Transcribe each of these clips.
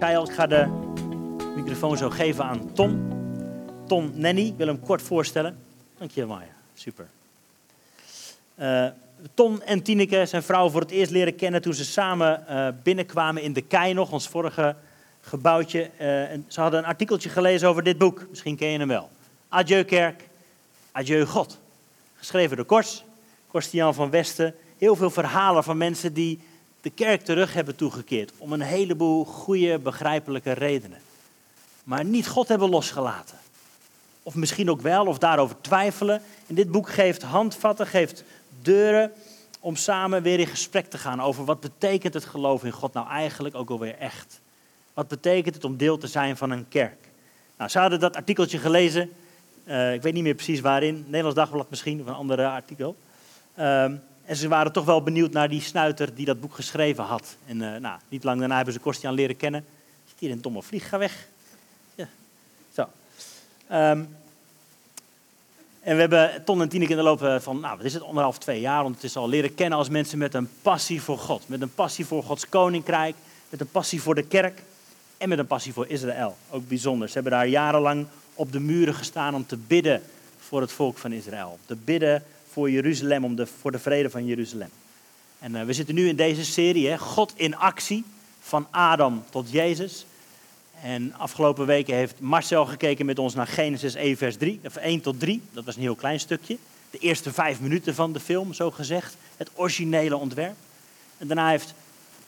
zei ik ga de microfoon zo geven aan Tom. Tom Nenny, ik wil hem kort voorstellen. Dank je, Maya. Super. Uh, Tom en Tineke zijn vrouw voor het eerst leren kennen toen ze samen uh, binnenkwamen in de Kei nog, ons vorige gebouwtje. Uh, en ze hadden een artikeltje gelezen over dit boek. Misschien ken je hem wel. Adieu kerk, adieu God. Geschreven door Kors, Korstian van Westen. Heel veel verhalen van mensen die de kerk terug hebben toegekeerd. Om een heleboel goede, begrijpelijke redenen. Maar niet God hebben losgelaten. Of misschien ook wel, of daarover twijfelen. En dit boek geeft handvatten, geeft deuren om samen weer in gesprek te gaan over wat betekent het geloof in God nou eigenlijk ook alweer echt. Wat betekent het om deel te zijn van een kerk? Nou, ze hadden dat artikeltje gelezen. Uh, ik weet niet meer precies waarin. Nederlands Dagblad misschien, of een andere artikel. Um, en ze waren toch wel benieuwd naar die snuiter die dat boek geschreven had. En uh, nou, niet lang daarna hebben ze Kostian leren kennen. Zit hier een domme vlieg, ga weg. Ja. Zo. Um, en we hebben Ton en Tineke in de loop van, nou, wat is het, anderhalf, twee jaar ondertussen al leren kennen als mensen met een passie voor God. Met een passie voor Gods koninkrijk, met een passie voor de kerk en met een passie voor Israël. Ook bijzonder. Ze hebben daar jarenlang op de muren gestaan om te bidden voor het volk van Israël. Te bidden voor Jeruzalem, om de, voor de vrede van Jeruzalem. En uh, we zitten nu in deze serie, hè, God in actie, van Adam tot Jezus. En afgelopen weken heeft Marcel gekeken met ons naar Genesis 1, vers 3, of 1 tot 3. Dat was een heel klein stukje. De eerste vijf minuten van de film, zo gezegd. Het originele ontwerp. En daarna heeft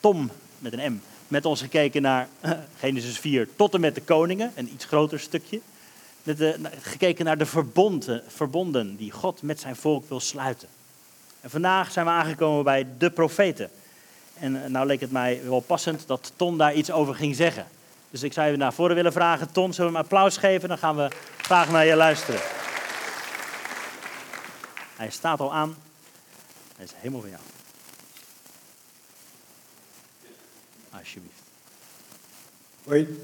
Tom, met een M, met ons gekeken naar Genesis 4 tot en met de koningen. Een iets groter stukje. Met de, gekeken naar de verbonden, verbonden die God met zijn volk wil sluiten. En vandaag zijn we aangekomen bij de profeten. En nou leek het mij wel passend dat Tom daar iets over ging zeggen. Dus ik zou je naar voren willen vragen. Ton, zullen we een applaus geven? Dan gaan we graag naar je luisteren. Hij staat al aan. Hij is helemaal van jou. Alsjeblieft. Hoi.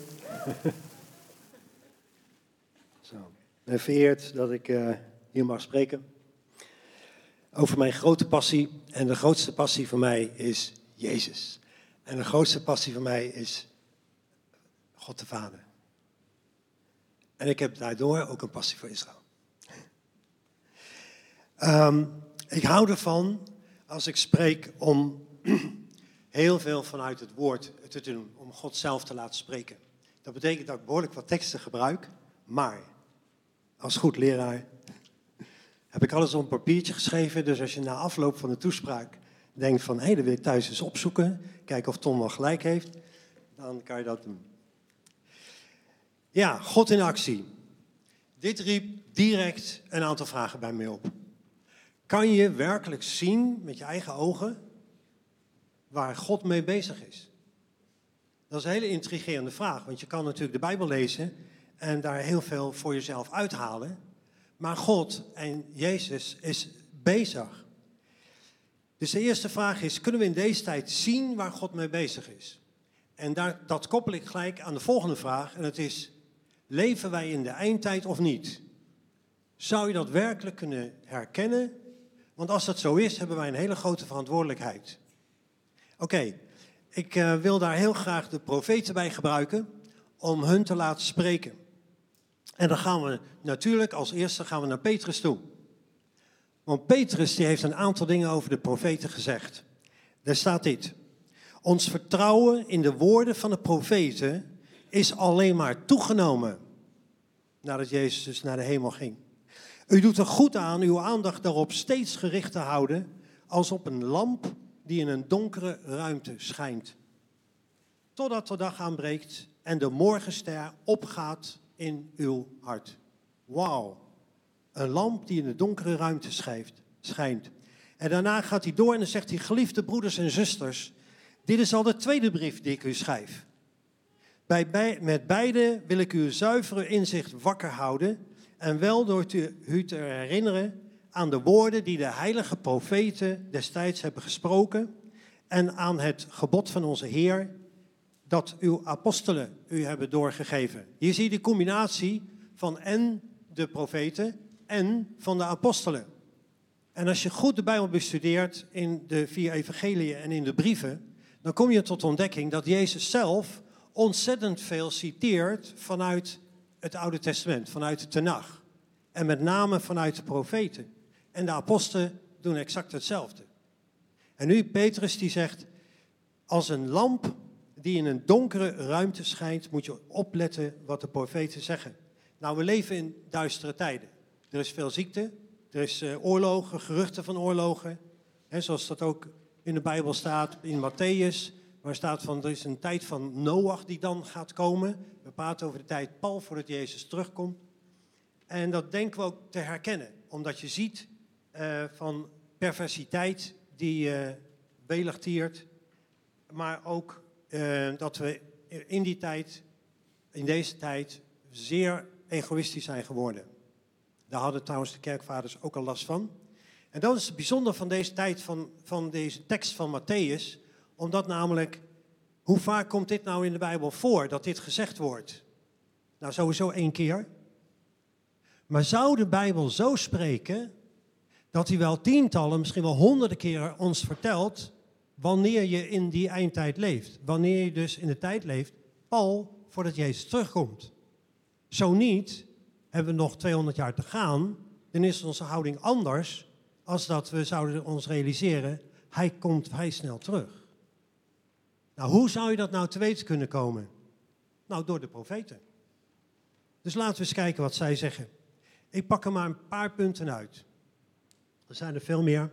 Zo. Ik ben vereerd dat ik uh, hier mag spreken. Over mijn grote passie. En de grootste passie van mij is Jezus. En de grootste passie van mij is God de Vader. En ik heb daardoor ook een passie voor Israël. Um, ik hou ervan als ik spreek om heel veel vanuit het woord te doen, om God zelf te laten spreken. Dat betekent dat ik behoorlijk wat teksten gebruik, maar als goed leraar heb ik alles op een papiertje geschreven. Dus als je na afloop van de toespraak denkt van hé, hey, dat wil ik thuis eens opzoeken, kijken of Tom wel gelijk heeft, dan kan je dat doen. Ja, God in actie. Dit riep direct een aantal vragen bij mij op. Kan je werkelijk zien met je eigen ogen waar God mee bezig is? Dat is een hele intrigerende vraag, want je kan natuurlijk de Bijbel lezen en daar heel veel voor jezelf uithalen. Maar God en Jezus is bezig. Dus de eerste vraag is, kunnen we in deze tijd zien waar God mee bezig is? En daar, dat koppel ik gelijk aan de volgende vraag, en het is, Leven wij in de eindtijd of niet? Zou je dat werkelijk kunnen herkennen? Want als dat zo is, hebben wij een hele grote verantwoordelijkheid. Oké, ik uh, wil daar heel graag de profeten bij gebruiken om hun te laten spreken. En dan gaan we natuurlijk als eerste gaan we naar Petrus toe. Want Petrus die heeft een aantal dingen over de profeten gezegd. Daar staat dit. Ons vertrouwen in de woorden van de profeten is alleen maar toegenomen nadat Jezus dus naar de hemel ging. U doet er goed aan uw aandacht daarop steeds gericht te houden als op een lamp die in een donkere ruimte schijnt. Totdat de dag aanbreekt en de morgenster opgaat in uw hart. Wauw, een lamp die in de donkere ruimte schijnt. En daarna gaat hij door en dan zegt hij, geliefde broeders en zusters, dit is al de tweede brief die ik u schrijf. Bij, met beide wil ik uw zuivere inzicht wakker houden en wel door te, u te herinneren aan de woorden die de heilige profeten destijds hebben gesproken en aan het gebod van onze Heer dat uw apostelen u hebben doorgegeven. Hier zie je de combinatie van en de profeten en van de apostelen. En als je goed de Bijbel bestudeert in de vier evangeliën en in de brieven, dan kom je tot ontdekking dat Jezus zelf ontzettend veel citeert vanuit het Oude Testament, vanuit de Tenach. En met name vanuit de profeten. En de apostelen doen exact hetzelfde. En nu Petrus die zegt, als een lamp die in een donkere ruimte schijnt, moet je opletten wat de profeten zeggen. Nou, we leven in duistere tijden. Er is veel ziekte, er is uh, oorlogen, geruchten van oorlogen. Hè, zoals dat ook in de Bijbel staat, in Matthäus, waar staat van er is een tijd van Noach die dan gaat komen. We praten over de tijd Paul voordat Jezus terugkomt. En dat denken we ook te herkennen, omdat je ziet uh, van perversiteit die uh, tiert, maar ook uh, dat we in die tijd, in deze tijd, zeer egoïstisch zijn geworden. Daar hadden trouwens de kerkvaders ook al last van. En dat is het bijzonder van deze tijd, van, van deze tekst van Matthäus, omdat namelijk, hoe vaak komt dit nou in de Bijbel voor, dat dit gezegd wordt? Nou, sowieso één keer. Maar zou de Bijbel zo spreken, dat hij wel tientallen, misschien wel honderden keren ons vertelt, wanneer je in die eindtijd leeft. Wanneer je dus in de tijd leeft, al voordat Jezus terugkomt. Zo niet, hebben we nog 200 jaar te gaan, dan is onze houding anders als dat we zouden ons realiseren, hij komt vrij snel terug. Nou, hoe zou je dat nou te weten kunnen komen? Nou, door de profeten. Dus laten we eens kijken wat zij zeggen. Ik pak er maar een paar punten uit. Er zijn er veel meer.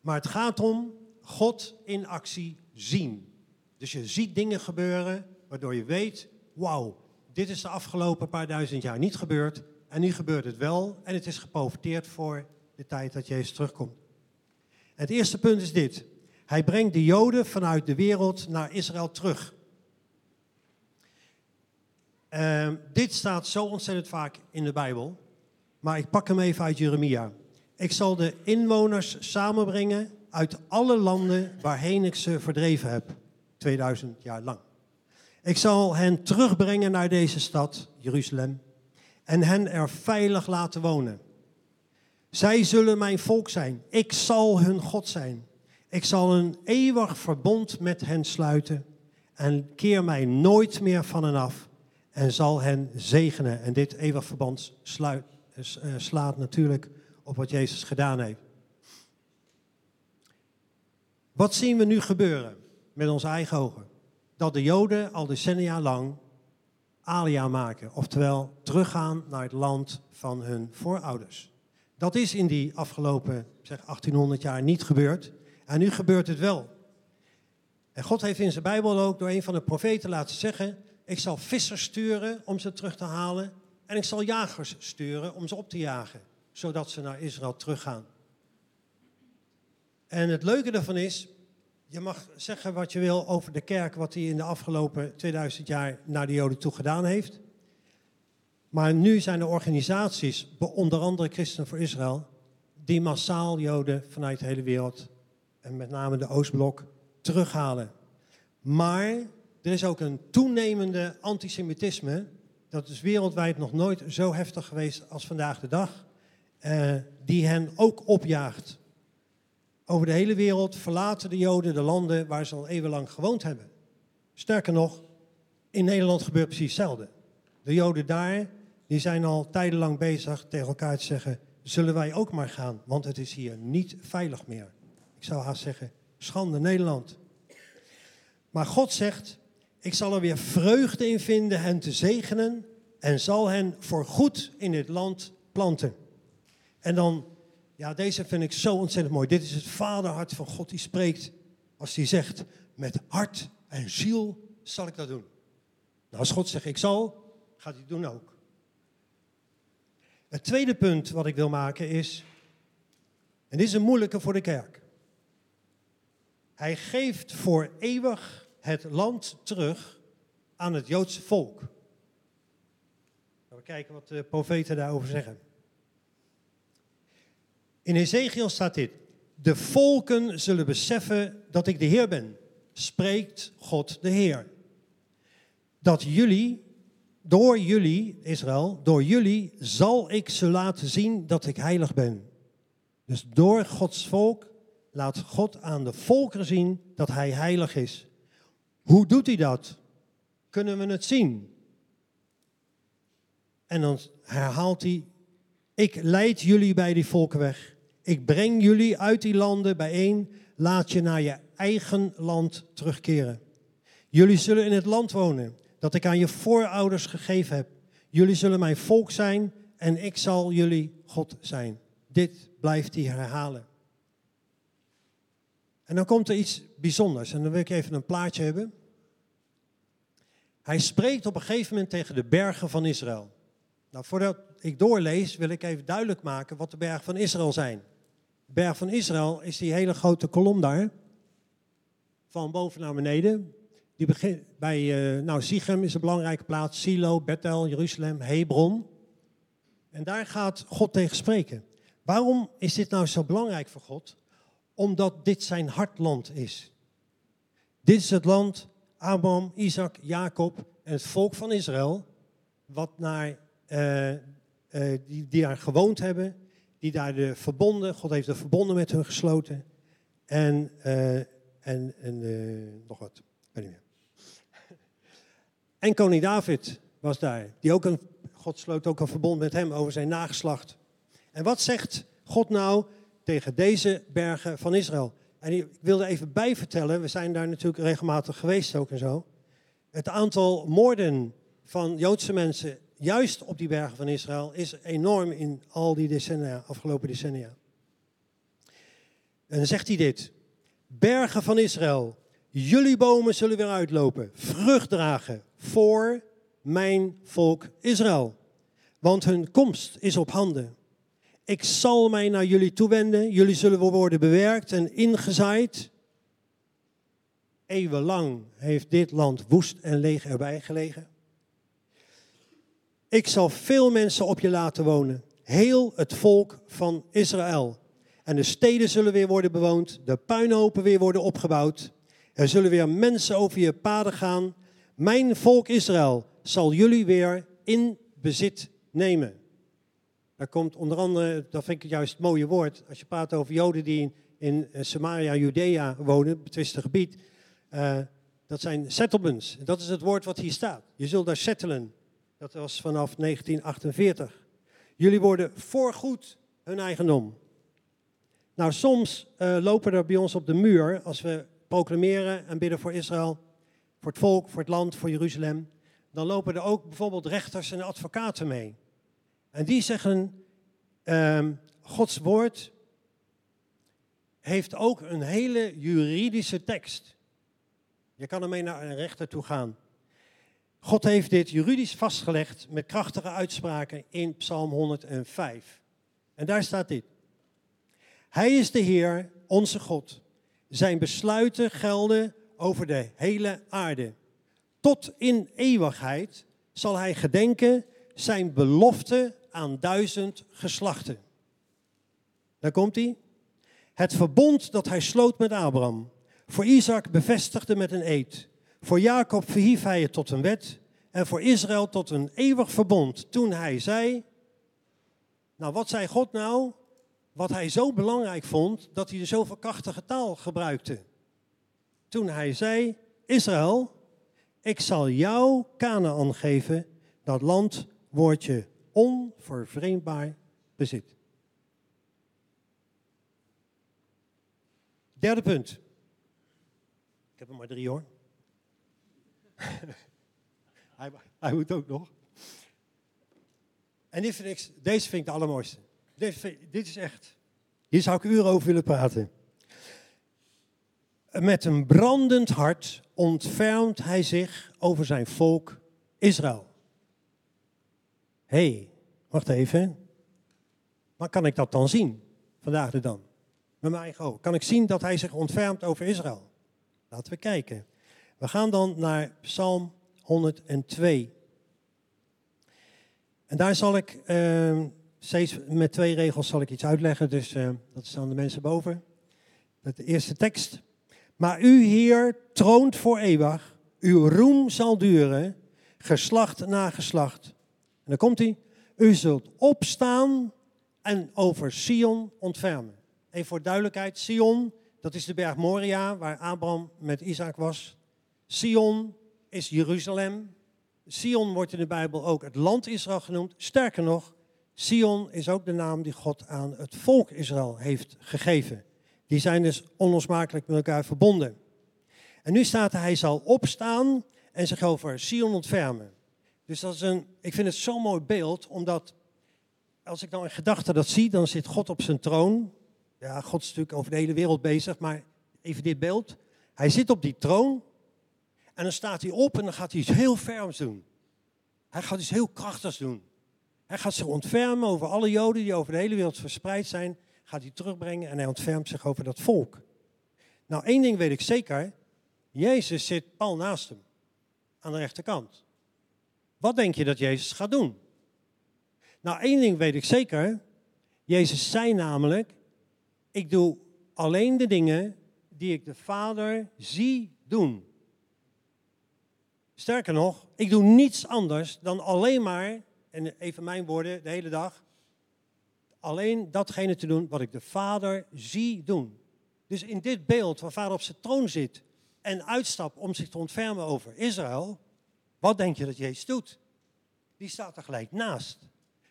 Maar het gaat om God in actie zien. Dus je ziet dingen gebeuren waardoor je weet, wauw, dit is de afgelopen paar duizend jaar niet gebeurd. En nu gebeurt het wel en het is geprofiteerd voor de tijd dat Jezus terugkomt. Het eerste punt is dit. Hij brengt de Joden vanuit de wereld naar Israël terug. Uh, dit staat zo ontzettend vaak in de Bijbel, maar ik pak hem even uit Jeremia. Ik zal de inwoners samenbrengen uit alle landen waarheen ik ze verdreven heb, 2000 jaar lang. Ik zal hen terugbrengen naar deze stad, Jeruzalem, en hen er veilig laten wonen. Zij zullen mijn volk zijn. Ik zal hun God zijn. Ik zal een eeuwig verbond met hen sluiten en keer mij nooit meer van hen af en zal hen zegenen. En dit eeuwig verband sluit, uh, slaat natuurlijk op wat Jezus gedaan heeft. Wat zien we nu gebeuren met onze eigen ogen? Dat de Joden al decennia lang alia maken, oftewel teruggaan naar het land van hun voorouders. Dat is in die afgelopen zeg, 1800 jaar niet gebeurd en nu gebeurt het wel. En God heeft in zijn Bijbel ook door een van de profeten laten zeggen, ik zal vissers sturen om ze terug te halen en ik zal jagers sturen om ze op te jagen zodat ze naar Israël teruggaan. En het leuke daarvan is, je mag zeggen wat je wil over de kerk, wat hij in de afgelopen 2000 jaar naar de Joden toe gedaan heeft. Maar nu zijn er organisaties, onder andere Christen voor Israël, die massaal Joden vanuit de hele wereld, en met name de Oostblok, terughalen. Maar er is ook een toenemende antisemitisme. Dat is wereldwijd nog nooit zo heftig geweest als vandaag de dag uh, die hen ook opjaagt. Over de hele wereld verlaten de Joden de landen waar ze al eeuwenlang gewoond hebben. Sterker nog, in Nederland gebeurt precies hetzelfde. De Joden daar, die zijn al tijdenlang bezig tegen elkaar te zeggen, zullen wij ook maar gaan, want het is hier niet veilig meer. Ik zou haast zeggen, schande Nederland. Maar God zegt, ik zal er weer vreugde in vinden hen te zegenen en zal hen voorgoed in dit land planten. En dan, ja, deze vind ik zo ontzettend mooi. Dit is het vaderhart van God die spreekt als hij zegt, met hart en ziel zal ik dat doen. Nou, als God zegt ik zal, gaat hij doen ook. Het tweede punt wat ik wil maken is, en dit is een moeilijke voor de kerk. Hij geeft voor eeuwig het land terug aan het Joodse volk. we kijken wat de profeten daarover zeggen. In Ezekiel staat dit. De volken zullen beseffen dat ik de Heer ben, spreekt God de Heer. Dat jullie, door jullie, Israël, door jullie zal ik ze laten zien dat ik heilig ben. Dus door Gods volk laat God aan de volkeren zien dat hij heilig is. Hoe doet hij dat? kunnen we het zien. En dan herhaalt hij, ik leid jullie bij die volken weg. Ik breng jullie uit die landen bijeen. Laat je naar je eigen land terugkeren. Jullie zullen in het land wonen dat ik aan je voorouders gegeven heb. Jullie zullen mijn volk zijn en ik zal jullie God zijn. Dit blijft hij herhalen. En dan komt er iets bijzonders en dan wil ik even een plaatje hebben. Hij spreekt op een gegeven moment tegen de bergen van Israël. Nou, voordat ik doorlees, wil ik even duidelijk maken wat de bergen van Israël zijn. De berg van Israël is die hele grote kolom daar, van boven naar beneden. Die begint bij, uh, nou, Sichem is een belangrijke plaats, Silo, Bethel, Jeruzalem, Hebron. En daar gaat God tegen spreken. Waarom is dit nou zo belangrijk voor God? Omdat dit zijn hartland is. Dit is het land Abraham, Isaac, Jacob en het volk van Israël, wat naar, uh, uh, die, die daar gewoond hebben, die daar de verbonden, God heeft de verbonden met hun gesloten. En, uh, en, en nog wat, weet niet meer. En koning David was daar, die ook een, God sloot ook een verbond met hem over zijn nageslacht. En wat zegt God nou tegen deze bergen van Israël? En ik wilde even bijvertellen, we zijn daar natuurlijk regelmatig geweest ook en zo. Het aantal moorden van Joodse mensen, juist op die bergen van Israël, is enorm in al die decennia, afgelopen decennia. En dan zegt hij dit. Bergen van Israël, jullie bomen zullen weer uitlopen, vrucht dragen voor mijn volk Israël. Want hun komst is op handen. Ik zal mij naar jullie toewenden. Jullie zullen worden bewerkt en ingezaaid. Eeuwenlang heeft dit land woest en leeg erbij gelegen. Ik zal veel mensen op je laten wonen. Heel het volk van Israël. En de steden zullen weer worden bewoond. De puinhopen weer worden opgebouwd. Er zullen weer mensen over je paden gaan. Mijn volk Israël zal jullie weer in bezit nemen. Daar komt onder andere, dat vind ik juist het mooie woord, als je praat over Joden die in, eh, Samaria, Judea wonen, betwiste gebied. Uh, dat zijn settlements. Dat is het woord wat hier staat. Je zult daar settelen. Dat was vanaf 1948. Jullie worden voorgoed hun eigendom. Nou, soms uh, lopen er bij ons op de muur, als we proclameren en bidden voor Israël, voor het volk, voor het land, voor Jeruzalem, dan lopen er ook bijvoorbeeld rechters en advocaten mee. En die zeggen, um, Gods woord heeft ook een hele juridische tekst. Je kan ermee naar een rechter toe gaan. God heeft dit juridisch vastgelegd met krachtige uitspraken in Psalm 105. En daar staat dit. Hij is de Heer, onze God. Zijn besluiten gelden over de hele aarde. Tot in eeuwigheid zal hij gedenken zijn belofte aan duizend geslachten. Daar komt hij. Het verbond dat hij sloot met Abraham. Voor Isaac bevestigde met een eed. Voor Jacob verhief hij het tot een wet. En voor Israël tot een eeuwig verbond. Toen hij zei. Nou, wat zei God nou? Wat hij zo belangrijk vond dat hij zoveel krachtige taal gebruikte. Toen hij zei: Israël, ik zal jou Canaan geven. Dat land wordt je onvervreemdbaar bezit. Derde punt. Ik heb er maar drie hoor. hij, hij, moet ook nog. En dit deze vind ik de allermooiste. Dit, dit is echt. Hier zou ik uren over willen praten. Met een brandend hart ontfermt hij zich over zijn volk Israël hey, wacht even. Maar kan ik dat dan zien, vandaag de dan? Met mijn eigen. Kan ik zien dat hij zich ontfermt over Israël? Laten we kijken. We gaan dan naar Psalm 102. En daar zal ik, uh, steeds met twee regels zal ik iets uitleggen, dus uh, dat staan de mensen boven. De eerste tekst. Maar u, Heer, troont voor eeuwig. Uw roem zal duren, geslacht na geslacht dan komt hij. U zult opstaan en over Sion ontfermen. Even voor duidelijkheid, Sion, dat is de berg Moria, waar Abraham met Isaac was. Sion is Jeruzalem. Sion wordt in de Bijbel ook het land Israël genoemd. Sterker nog, Sion is ook de naam die God aan het volk Israël heeft gegeven. Die zijn dus onlosmakelijk met elkaar verbonden. En nu staat hij zal opstaan en zich over Sion ontfermen. Dus dat is een, ik vind het zo'n mooi beeld, omdat als ik dan in gedachten dat zie, dan zit God op zijn troon. Ja, God is natuurlijk over de hele wereld bezig, maar even dit beeld. Hij zit op die troon en dan staat hij op en dan gaat hij iets heel ferms doen. Hij gaat iets heel krachtigs doen. Hij gaat zich ontfermen over alle Joden die over de hele wereld verspreid zijn. Gaat hij terugbrengen en hij ontfermt zich over dat volk. Nou, één ding weet ik zeker. Jezus zit pal naast hem. Aan de rechterkant. Wat denk je dat Jezus gaat doen? Nou, één ding weet ik zeker. Jezus zei namelijk, ik doe alleen de dingen die ik de Vader zie doen. Sterker nog, ik doe niets anders dan alleen maar, en even mijn woorden, de hele dag, alleen datgene te doen wat ik de Vader zie doen. Dus in dit beeld waar Vader op zijn troon zit en uitstapt om zich te ontfermen over Israël, wat denk je dat Jezus doet? Die staat er gelijk naast.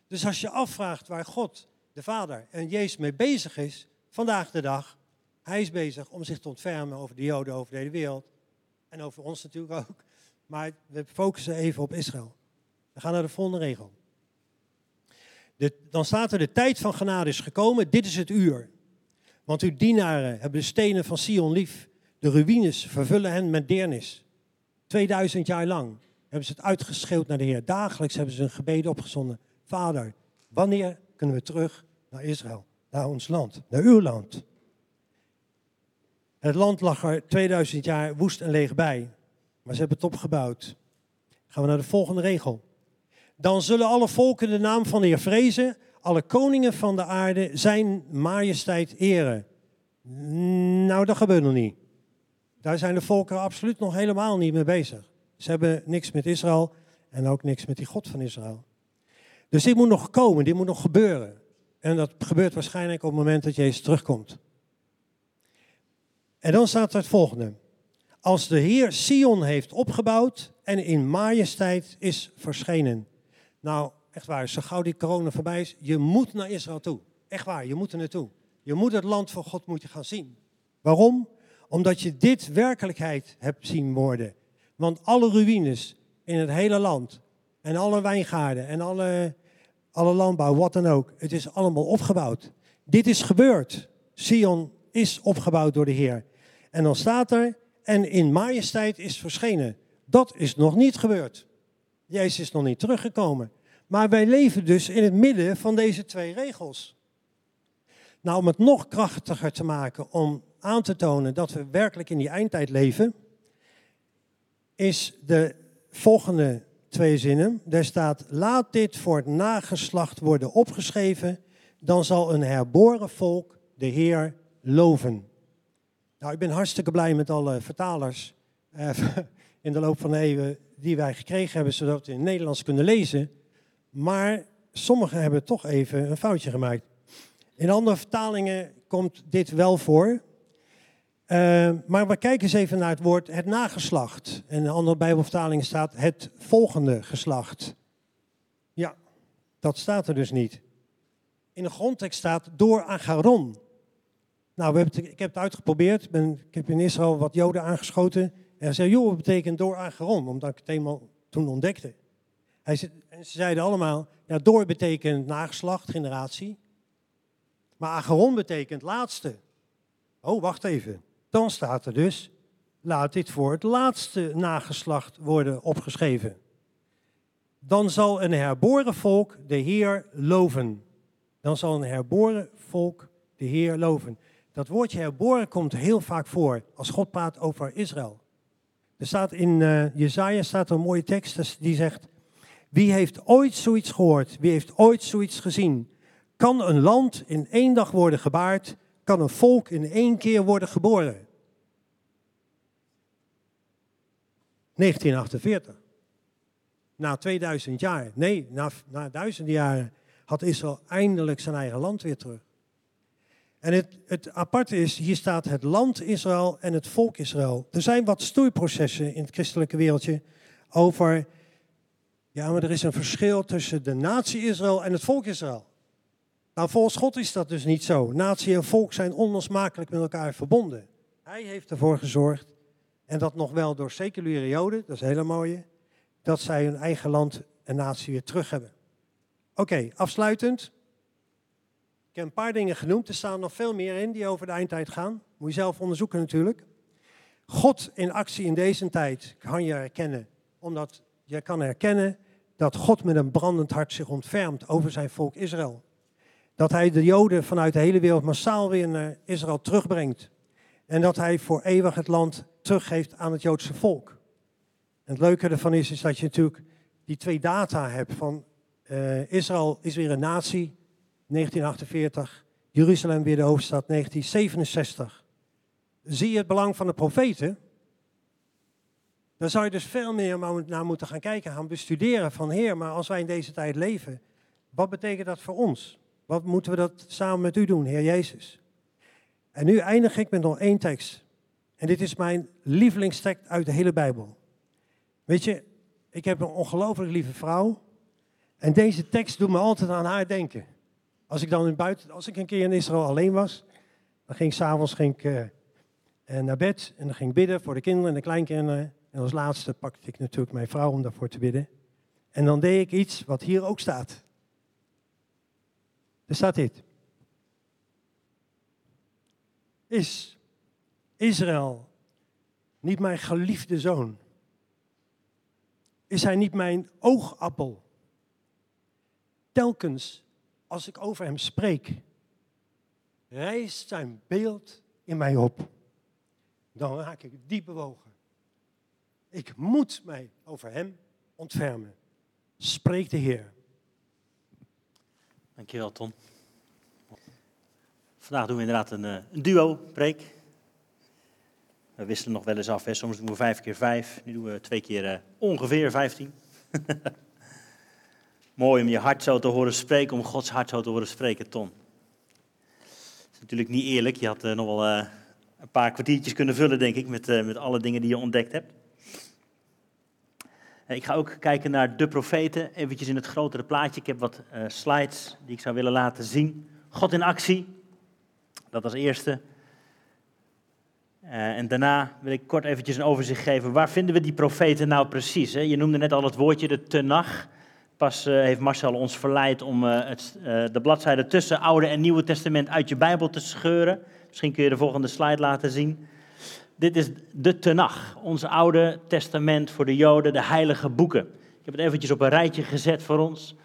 Dus als je afvraagt waar God, de Vader en Jezus mee bezig is, vandaag de dag, hij is bezig om zich te ontfermen over de Joden over de hele wereld. En over ons natuurlijk ook. Maar we focussen even op Israël. We gaan naar de volgende regel. Dan staat er, de tijd van genade is gekomen, dit is het uur. Want uw dienaren hebben de stenen van Sion lief. De ruïnes vervullen hen met deernis. 2000 jaar lang hebben ze het uitgeschreeuwd naar de Heer. Dagelijks hebben ze een gebeden opgezonden. Vader, wanneer kunnen we terug naar Israël, naar ons land, naar uw land? Het land lag er 2000 jaar woest en leeg bij, maar ze hebben het opgebouwd. Gaan we naar de volgende regel. Dan zullen alle volken de naam van de Heer vrezen, alle koningen van de aarde zijn majesteit eren. Nou, dat gebeurt nog niet. Daar zijn de volken absoluut nog helemaal niet mee bezig. Ze hebben niks met Israël en ook niks met die God van Israël. Dus dit moet nog komen, dit moet nog gebeuren. En dat gebeurt waarschijnlijk op het moment dat Jezus terugkomt. En dan staat er het volgende. Als de Heer Sion heeft opgebouwd en in majesteit is verschenen. Nou, echt waar, zo gauw die corona voorbij is, je moet naar Israël toe. Echt waar, je moet er naartoe. Je moet het land van God moet je gaan zien. Waarom? Omdat je dit werkelijkheid hebt zien worden. Want alle ruïnes in het hele land, en alle wijngaarden, en alle, alle landbouw, wat dan ook, het is allemaal opgebouwd. Dit is gebeurd. Sion is opgebouwd door de Heer. En dan staat er, en in majesteit is verschenen. Dat is nog niet gebeurd. Jezus is nog niet teruggekomen. Maar wij leven dus in het midden van deze twee regels. Nou, om het nog krachtiger te maken, om aan te tonen dat we werkelijk in die eindtijd leven, is de volgende twee zinnen. Daar staat, laat dit voor het nageslacht worden opgeschreven, dan zal een herboren volk de Heer loven. Nou, ik ben hartstikke blij met alle vertalers eh, in de loop van de eeuwen die wij gekregen hebben, zodat we in het Nederlands kunnen lezen. Maar sommigen hebben toch even een foutje gemaakt. In andere vertalingen komt dit wel voor. Uh, maar we kijken eens even naar het woord het nageslacht. In een andere Bijbelvertaling staat het volgende geslacht. Ja, dat staat er dus niet. In de grondtekst staat door Agaron. Nou, ik heb het uitgeprobeerd. Ben, ik heb in Israël wat Joden aangeschoten. En hij zei, joh, wat betekent door Agaron? Omdat ik het eenmaal toen ontdekte. Hij zei, en ze zeiden allemaal, ja, door betekent nageslacht, generatie. Maar Agaron betekent laatste. Oh, wacht even. Dan staat er dus, laat dit voor het laatste nageslacht worden opgeschreven. Dan zal een herboren volk de Heer loven. Dan zal een herboren volk de Heer loven. Dat woordje herboren komt heel vaak voor als God praat over Israël. Er staat in uh, Jezaja staat een mooie tekst die zegt: Wie heeft ooit zoiets gehoord? Wie heeft ooit zoiets gezien? Kan een land in één dag worden gebaard? Kan een volk in één keer worden geboren? 1948. Na 2000 jaar, nee, na, na duizenden jaren had Israël eindelijk zijn eigen land weer terug. En het, aparte is, hier staat het land Israël en het volk Israël. Er zijn wat stoeiprocessen in het christelijke wereldje over, ja, maar er is een verschil tussen de natie Israël en het volk Israël. Nou, volgens God is dat dus niet zo. Natie en volk zijn onlosmakelijk met elkaar verbonden. Hij heeft ervoor gezorgd, en dat nog wel door seculiere joden, dat is hele mooie, dat zij hun eigen land en natie weer terug hebben. Oké, afsluitend. Heb een paar dingen genoemd, er staan nog veel meer in die over de eindtijd gaan. Moet je zelf onderzoeken natuurlijk. God in actie in deze tijd kan je herkennen, omdat je kan herkennen dat God met een brandend hart zich ontfermt over zijn volk Israël. Dat hij de Joden vanuit de hele wereld massaal weer naar Israël terugbrengt. En dat hij voor eeuwig het land teruggeeft aan het Joodse volk. En het leuke ervan is, is dat je natuurlijk die twee data hebt van uh, Israël is weer een natie, 1948, Jeruzalem weer de hoofdstad, 1967. Zie je het belang van de profeten? Dan zou je dus veel meer naar moeten gaan kijken, gaan bestuderen van Heer, maar als wij in deze tijd leven, wat betekent dat voor ons? Wat moeten we dat samen met u doen, Heer Jezus? En nu eindig ik met nog één tekst. En dit is mijn lievelingstekst uit de hele Bijbel. Weet je, ik heb een ongelooflijk lieve vrouw. En deze tekst doet me altijd aan haar denken. Als ik dan in buiten, als ik een keer in Israël alleen was, dan ging ik s'avonds ging ik, uh, naar bed en dan ging ik bidden voor de kinderen en de kleinkinderen. En als laatste pakte ik natuurlijk mijn vrouw om daarvoor te bidden. En dan deed ik iets wat hier ook staat. Er staat dit. Is Israël niet mijn geliefde zoon? Is hij niet mijn oogappel? Telkens als ik over hem spreek, rijst zijn beeld in mij op. Dan raak ik diep bewogen. Ik moet mij over hem ontfermen. Spreek de Heer. Dankjewel, Ton. Vandaag doen we inderdaad een, eh, een duo-preek. We wisselen nog wel eens af. Hè. Soms doen we vijf keer vijf. Nu doen we twee keer uh, ongeveer vijftien. Mooi om je hart zo te horen spreken, om Gods hart zo te horen spreken, Ton. Dat is natuurlijk niet eerlijk. Je had uh, nog wel uh, een paar kwartiertjes kunnen vullen, denk ik, met, met alle dingen die je ontdekt hebt. Ik ga ook kijken naar de profeten, eventjes in het grotere plaatje. Ik heb wat slides die ik zou willen laten zien. God in actie, dat als eerste. En daarna wil ik kort eventjes een overzicht geven. Waar vinden we die profeten nou precies? Hè? Je noemde net al het woordje de tenach. Pas uh, heeft Marcel ons verleid om uh, het, de bladzijde tussen Oude en Nieuwe Testament uit je Bijbel te scheuren. Misschien kun je de volgende slide laten zien. Dit is de tenach, ons Oude Testament voor de Joden, de heilige boeken. Ik heb het eventjes op een rijtje gezet voor ons.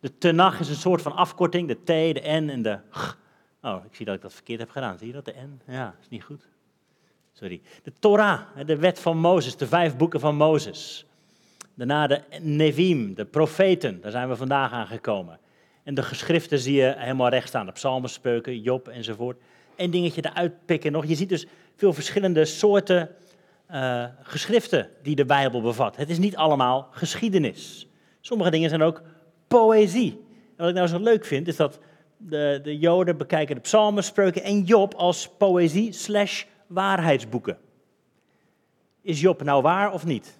De tenach is een soort van afkorting, de T, de N en de G. Oh, ik zie dat ik dat verkeerd heb gedaan. Zie je dat, de N? Ja, is niet goed. Sorry. De Torah, de wet van Mozes, de vijf boeken van Mozes. Daarna de Nevim, de profeten, daar zijn we vandaag aangekomen. En de geschriften zie je helemaal recht staan, de psalmen, spreuken, Job enzovoort. Eén dingetje eruit pikken nog. Je ziet dus veel verschillende soorten uh, geschriften die de Bijbel bevat. Het is niet allemaal geschiedenis. Sommige dingen zijn ook poëzie. En wat ik nou zo leuk vind, is dat de, de Joden bekijken de psalmen, spreuken en Job als poëzie slash waarheidsboeken. Is Job nou waar of niet?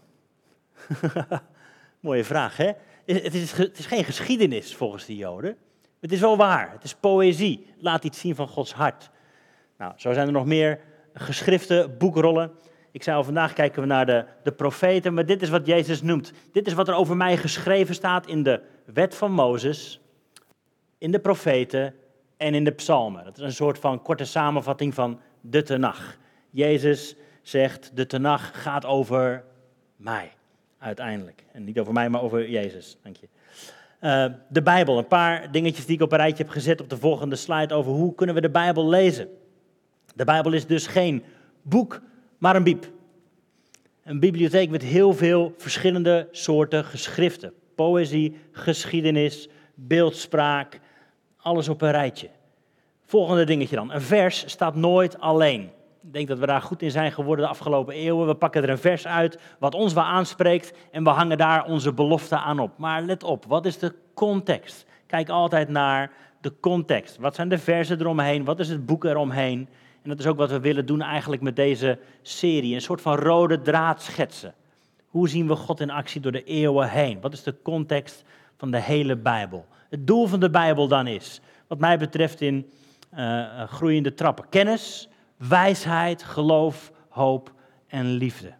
Mooie vraag, hè? Het is, het is geen geschiedenis volgens de Joden. Het is wel waar. Het is poëzie. Laat iets zien van Gods hart. Nou, zo zijn er nog meer geschriften, boekrollen. Ik zei al, vandaag kijken we naar de, de profeten, maar dit is wat Jezus noemt. Dit is wat er over mij geschreven staat in de wet van Mozes, in de profeten en in de psalmen. Dat is een soort van korte samenvatting van de Tenach. Jezus zegt, de Tenach gaat over mij, uiteindelijk. En niet over mij, maar over Jezus. Dank je. Uh, de Bijbel, een paar dingetjes die ik op een rijtje heb gezet op de volgende slide over hoe kunnen we de Bijbel lezen. De Bijbel is dus geen boek, maar een biep. Een bibliotheek met heel veel verschillende soorten geschriften. Poëzie, geschiedenis, beeldspraak, alles op een rijtje. Volgende dingetje dan. Een vers staat nooit alleen. Denk dat we daar goed in zijn geworden de afgelopen eeuwen. We pakken er een vers uit wat ons wel aanspreekt en we hangen daar onze belofte aan op. Maar let op, wat is de context? Kijk altijd naar de context. Wat zijn de versen eromheen? Wat is het boek eromheen? En dat is ook wat we willen doen eigenlijk met deze serie. Een soort van rode draad schetsen. Hoe zien we God in actie door de eeuwen heen? Wat is de context van de hele Bijbel? Het doel van de Bijbel dan is, wat mij betreft, in uh, groeiende trappen: kennis, wijsheid, geloof, hoop en liefde.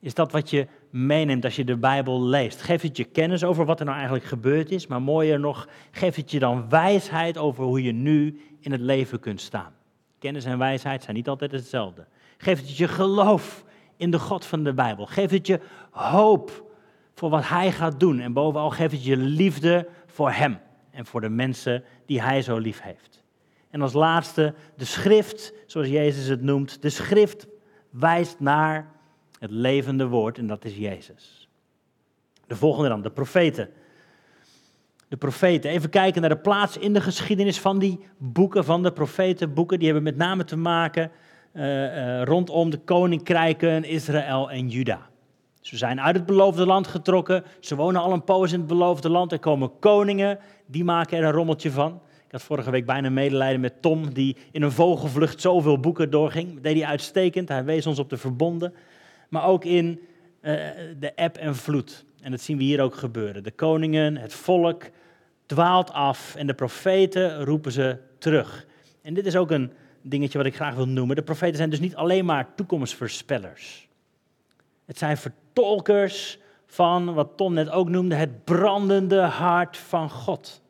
Is dat wat je meeneemt als je de Bijbel leest? Geeft het je kennis over wat er nou eigenlijk gebeurd is, maar mooier nog, geeft het je dan wijsheid over hoe je nu in het leven kunt staan? Kennis en wijsheid zijn niet altijd hetzelfde. Geeft het je geloof in de God van de Bijbel? Geeft het je hoop voor wat Hij gaat doen? En bovenal geeft het je liefde voor Hem en voor de mensen die Hij zo lief heeft. En als laatste, de schrift, zoals Jezus het noemt, de schrift wijst naar het levende woord en dat is Jezus. De volgende dan, de profeten. De profeten. Even kijken naar de plaats in de geschiedenis van die boeken, van de profetenboeken. Die hebben met name te maken uh, rondom de koninkrijken Israël en Juda. Ze zijn uit het beloofde land getrokken. Ze wonen al een poos in het beloofde land. Er komen koningen, die maken er een rommeltje van. Ik had vorige week bijna medelijden met Tom, die in een vogelvlucht zoveel boeken doorging. Dat deed hij uitstekend. Hij wees ons op de verbonden. Maar ook in uh, de eb en vloed. En dat zien we hier ook gebeuren. De koningen, het volk dwaalt af en de profeten roepen ze terug. En dit is ook een dingetje wat ik graag wil noemen. De profeten zijn dus niet alleen maar toekomstvoorspellers. Het zijn vertolkers van wat Tom net ook noemde, het brandende hart van God.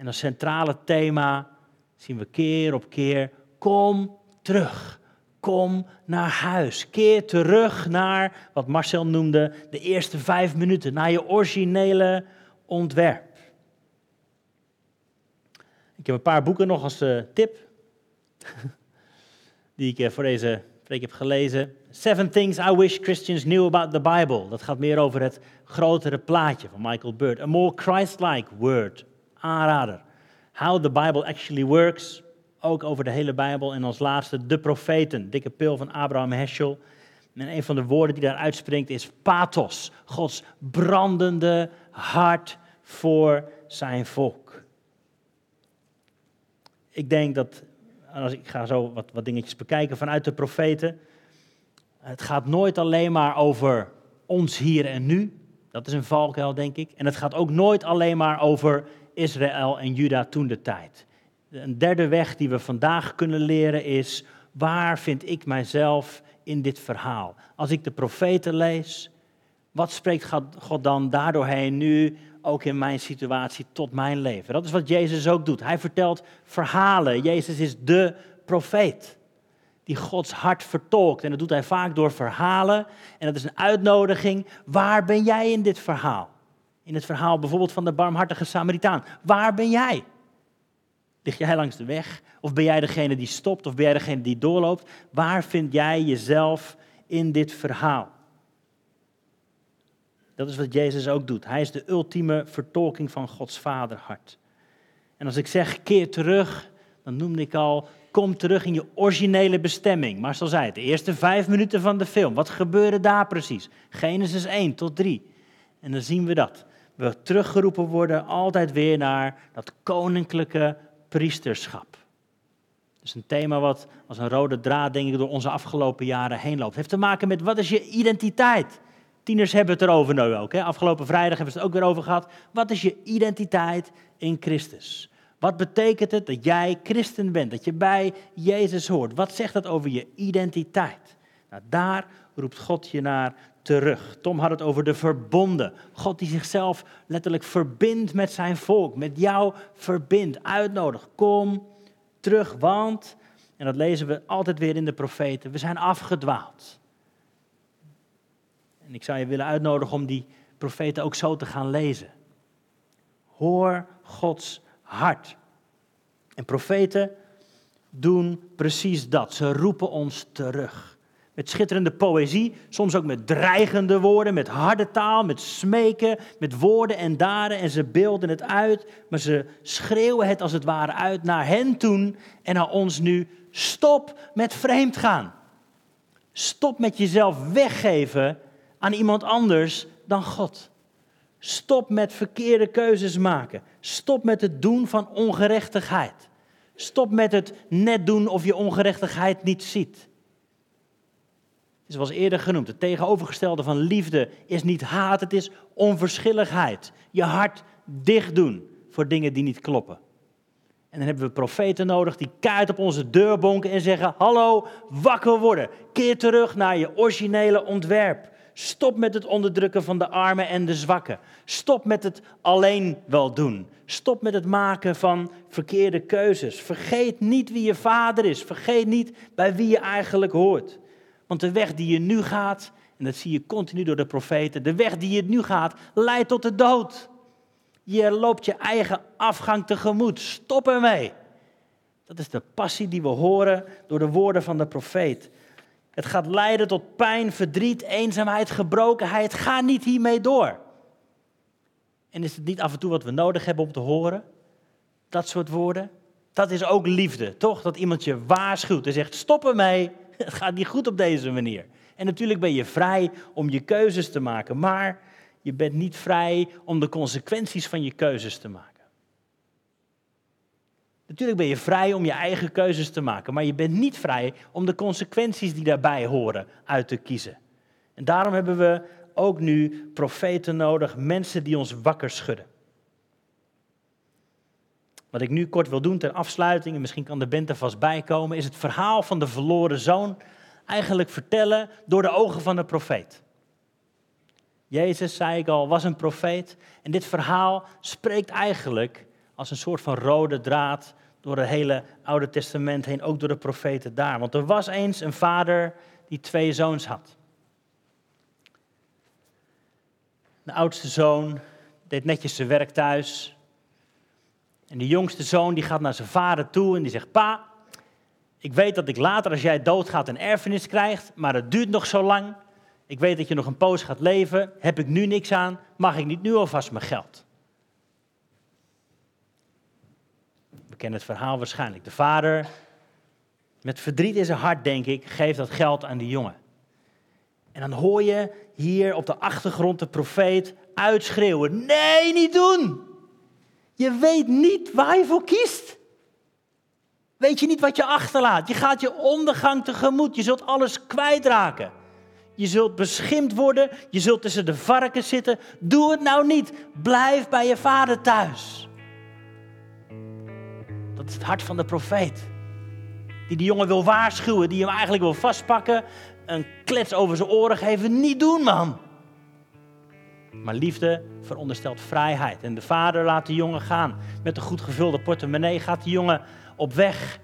En als centrale thema zien we keer op keer, kom terug. Kom naar huis. Keer terug naar wat Marcel noemde de eerste vijf minuten, naar je originele ontwerp. Ik heb een paar boeken nog als uh, tip, die ik uh, voor deze preek heb gelezen. Seven Things I Wish Christians Knew About the Bible. Dat gaat meer over het grotere plaatje van Michael Bird. A More Christ-like Word. Aanrader. How the Bible Actually Works. Ook over de hele Bijbel. En als laatste de profeten. Dikke pil van Abraham Heschel. En een van de woorden die daar uitspringt is pathos. Gods brandende hart voor zijn volk. Ik denk dat, als ik ga zo wat, wat dingetjes bekijken vanuit de profeten. Het gaat nooit alleen maar over ons hier en nu. Dat is een valkuil, denk ik. En het gaat ook nooit alleen maar over Israël en Juda toen de tijd. Een derde weg die we vandaag kunnen leren is, waar vind ik mijzelf in dit verhaal? Als ik de profeten lees, wat spreekt God dan daardoorheen nu ook in mijn situatie tot mijn leven? Dat is wat Jezus ook doet. Hij vertelt verhalen. Jezus is de profeet die Gods hart vertolkt. En dat doet hij vaak door verhalen. En dat is een uitnodiging. Waar ben jij in dit verhaal? In het verhaal bijvoorbeeld van de barmhartige Samaritaan. Waar ben jij? Lig jij langs de weg? Of ben jij degene die stopt? Of ben jij degene die doorloopt? Waar vind jij jezelf in dit verhaal? Dat is wat Jezus ook doet. Hij is de ultieme vertolking van Gods vaderhart. En als ik zeg keer terug, dan noemde ik al, kom terug in je originele bestemming. Maar zei het, de eerste vijf minuten van de film, wat gebeurde daar precies? Genesis 1 tot 3. En dan zien we dat. We teruggeroepen worden altijd weer naar dat koninklijke priesterschap. is een thema wat als een rode draad, denk ik, door onze afgelopen jaren heen loopt. Het heeft te maken met wat is je identiteit? Tieners hebben het erover nu ook. Hè? Afgelopen vrijdag hebben ze het ook weer over gehad. Wat is je identiteit in Christus? Wat betekent het dat jij christen bent, dat je bij Jezus hoort? Wat zegt dat over je identiteit? Nou, daar roept God je naar terug. Tom had het over de verbonden. God die zichzelf letterlijk verbindt met zijn volk, met jou verbindt, uitnodigt. Kom terug, want, en dat lezen we altijd weer in de profeten, we zijn afgedwaald. En ik zou je willen uitnodigen om die profeten ook zo te gaan lezen. Hoor Gods hart. En profeten doen precies dat. Ze roepen ons terug. Met schitterende poëzie, soms ook met dreigende woorden, met harde taal, met smeken, met woorden en daden. En ze beelden het uit, maar ze schreeuwen het als het ware uit naar hen toen en naar ons nu. Stop met vreemd gaan. Stop met jezelf weggeven aan iemand anders dan God. Stop met verkeerde keuzes maken. Stop met het doen van ongerechtigheid. Stop met het net doen of je ongerechtigheid niet ziet. Zoals eerder genoemd, het tegenovergestelde van liefde is niet haat, het is onverschilligheid. Je hart dicht doen voor dingen die niet kloppen. En dan hebben we profeten nodig die kaart op onze deur bonken en zeggen: Hallo, wakker worden. Keer terug naar je originele ontwerp. Stop met het onderdrukken van de armen en de zwakken. Stop met het alleen wel doen. Stop met het maken van verkeerde keuzes. Vergeet niet wie je vader is. Vergeet niet bij wie je eigenlijk hoort. Want de weg die je nu gaat, en dat zie je continu door de profeten, de weg die je nu gaat, leidt tot de dood. Je loopt je eigen afgang tegemoet. Stop ermee. Dat is de passie die we horen door de woorden van de profeet. Het gaat leiden tot pijn, verdriet, eenzaamheid, gebrokenheid. Ga niet hiermee door. En is het niet af en toe wat we nodig hebben om te horen? Dat soort woorden. Dat is ook liefde, toch? Dat iemand je waarschuwt en zegt: stop ermee. Het gaat niet goed op deze manier. En natuurlijk ben je vrij om je keuzes te maken, maar je bent niet vrij om de consequenties van je keuzes te maken. Natuurlijk ben je vrij om je eigen keuzes te maken, maar je bent niet vrij om de consequenties die daarbij horen uit te kiezen. En daarom hebben we ook nu profeten nodig, mensen die ons wakker schudden. Wat ik nu kort wil doen ter afsluiting, en misschien kan de band er vast bij komen, is het verhaal van de verloren zoon eigenlijk vertellen door de ogen van de profeet. Jezus, zei ik al, was een profeet. En dit verhaal spreekt eigenlijk als een soort van rode draad door het hele Oude Testament heen, ook door de profeten daar. Want er was eens een vader die twee zoons had. De oudste zoon deed netjes zijn werk thuis. En de jongste zoon die gaat naar zijn vader toe en die zegt: Pa, ik weet dat ik later als jij doodgaat een erfenis krijgt, maar het duurt nog zo lang. Ik weet dat je nog een poos gaat leven. Heb ik nu niks aan? Mag ik niet nu alvast mijn geld? We kennen het verhaal waarschijnlijk. De vader, met verdriet in zijn hart, denk ik, geeft dat geld aan die jongen. En dan hoor je hier op de achtergrond de profeet uitschreeuwen: Nee, niet doen! Je weet niet waar je voor kiest. Weet je niet wat je achterlaat? Je gaat je ondergang tegemoet. Je zult alles kwijtraken. Je zult beschimd worden. Je zult tussen de varkens zitten. Doe het nou niet. Blijf bij je vader thuis. Dat is het hart van de profeet. Die die jongen wil waarschuwen. Die hem eigenlijk wil vastpakken. Een klets over zijn oren geven. Niet doen, man. Maar liefde veronderstelt vrijheid. En de vader laat de jongen gaan. Met een goed gevulde portemonnee gaat de jongen op weg.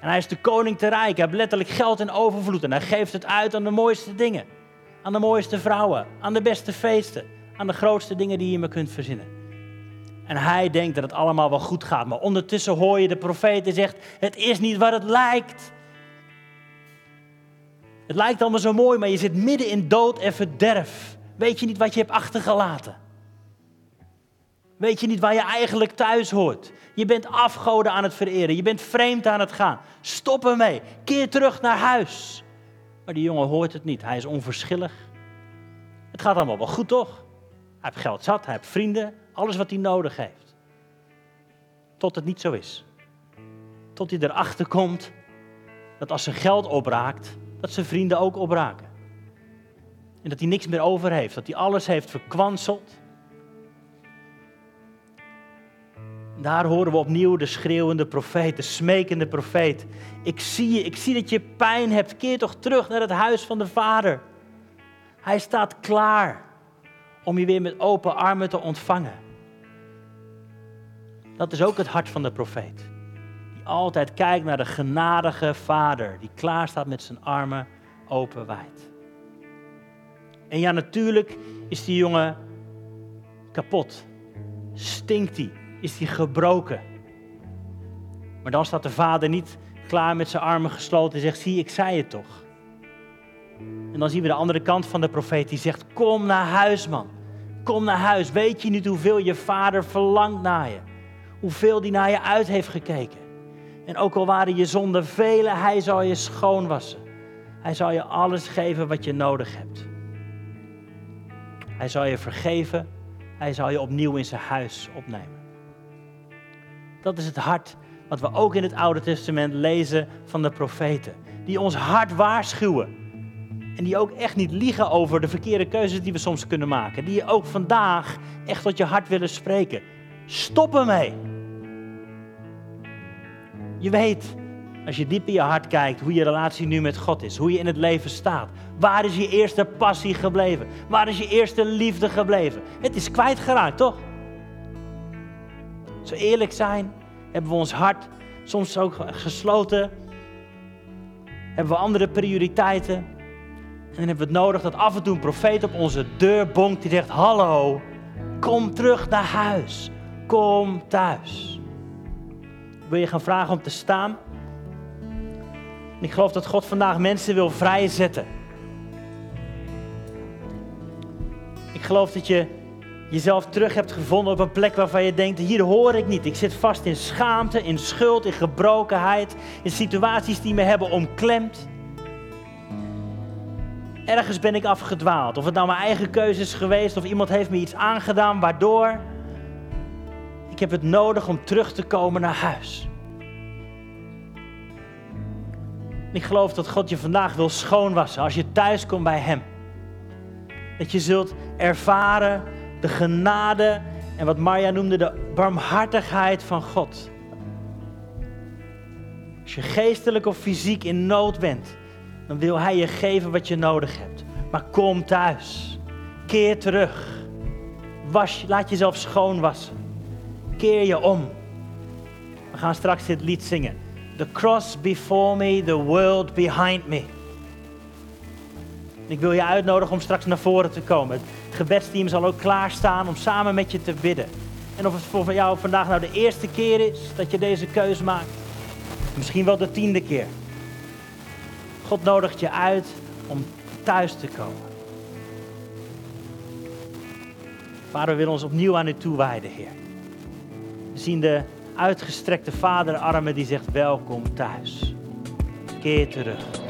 En hij is de koning te rijk. Hij heeft letterlijk geld in overvloed. En hij geeft het uit aan de mooiste dingen. Aan de mooiste vrouwen. Aan de beste feesten. Aan de grootste dingen die je me kunt verzinnen. En hij denkt dat het allemaal wel goed gaat. Maar ondertussen hoor je de profeet die zegt: Het is niet wat het lijkt. Het lijkt allemaal zo mooi, maar je zit midden in dood en verderf. Weet je niet wat je hebt achtergelaten? Weet je niet waar je eigenlijk thuis hoort? Je bent afgoden aan het vereren. Je bent vreemd aan het gaan. Stop ermee. Keer terug naar huis. Maar die jongen hoort het niet. Hij is onverschillig. Het gaat allemaal wel goed, toch? Hij heeft geld zat, hij heeft vrienden, alles wat hij nodig heeft. Tot het niet zo is. Tot hij erachter komt dat als zijn geld opraakt, dat zijn vrienden ook opraken. En dat hij niks meer over heeft, dat hij alles heeft verkwanseld. Daar horen we opnieuw de schreeuwende profeet, de smekende profeet. Ik zie je, ik zie dat je pijn hebt. Keer toch terug naar het huis van de Vader. Hij staat klaar om je weer met open armen te ontvangen. Dat is ook het hart van de profeet. Die altijd kijkt naar de genadige Vader, die klaar staat met zijn armen open wijd. En ja, natuurlijk is die jongen kapot. Stinkt hij is hij gebroken. Maar dan staat de vader niet klaar met zijn armen gesloten en zegt: Zie, ik zei het toch. En dan zien we de andere kant van de profeet die zegt: Kom naar huis, man. Kom naar huis. Weet je niet hoeveel je vader verlangt naar je? Hoeveel die naar je uit heeft gekeken? En ook al waren je zonden vele, hij zal je schoonwassen. Hij zal je alles geven wat je nodig hebt. Hij zal je vergeven Hij zal je opnieuw in zijn huis opnemen. Dat is het hart wat we ook in het Oude Testament lezen van de profeten. Die ons hart waarschuwen. En die ook echt niet liegen over de verkeerde keuzes die we soms kunnen maken. Die je ook vandaag echt tot je hart willen spreken. Stop ermee. Je weet, als je diep in je hart kijkt, hoe je relatie nu met God is. Hoe je in het leven staat. Waar is je eerste passie gebleven? Waar is je eerste liefde gebleven? Het is kwijtgeraakt, toch? Zo eerlijk zijn, hebben we ons hart soms ook gesloten. Hebben we andere prioriteiten. En dan hebben we het nodig dat af en toe een profeet op onze deur bonkt die zegt: Hallo, kom terug naar huis. Kom thuis. Wil je gaan vragen om te staan? ik geloof dat God vandaag mensen wil vrijzetten. Geloof dat je jezelf terug hebt gevonden op een plek waarvan je denkt: hier hoor ik niet. Ik zit vast in schaamte, in schuld, in gebrokenheid, in situaties die me hebben omklemd. Ergens ben ik afgedwaald. Of het nou mijn eigen keuze is geweest, of iemand heeft me iets aangedaan waardoor ik heb het nodig om terug te komen naar huis. ik geloof dat God je vandaag wil schoonwassen als je thuis komt bij Hem. Dat je zult ervaren de genade en wat Marja noemde de barmhartigheid van God. Als je geestelijk of fysiek in nood bent, dan wil Hij je geven wat je nodig hebt. Maar kom thuis. Keer terug. Laat jezelf schoonwassen. Keer je om. We gaan straks dit lied zingen. The cross before me, the world behind me. Ik wil je uitnodigen om straks naar voren te komen. Het gebedsteam zal ook klaarstaan om samen met je te bidden. En of het voor jou vandaag nou de eerste keer is dat je deze keuze maakt. Misschien wel de tiende keer. God nodigt je uit om thuis te komen. Vader, we willen ons opnieuw aan u toewijden, Heer. We zien de uitgestrekte vaderarmen die zegt welkom thuis. Keer terug.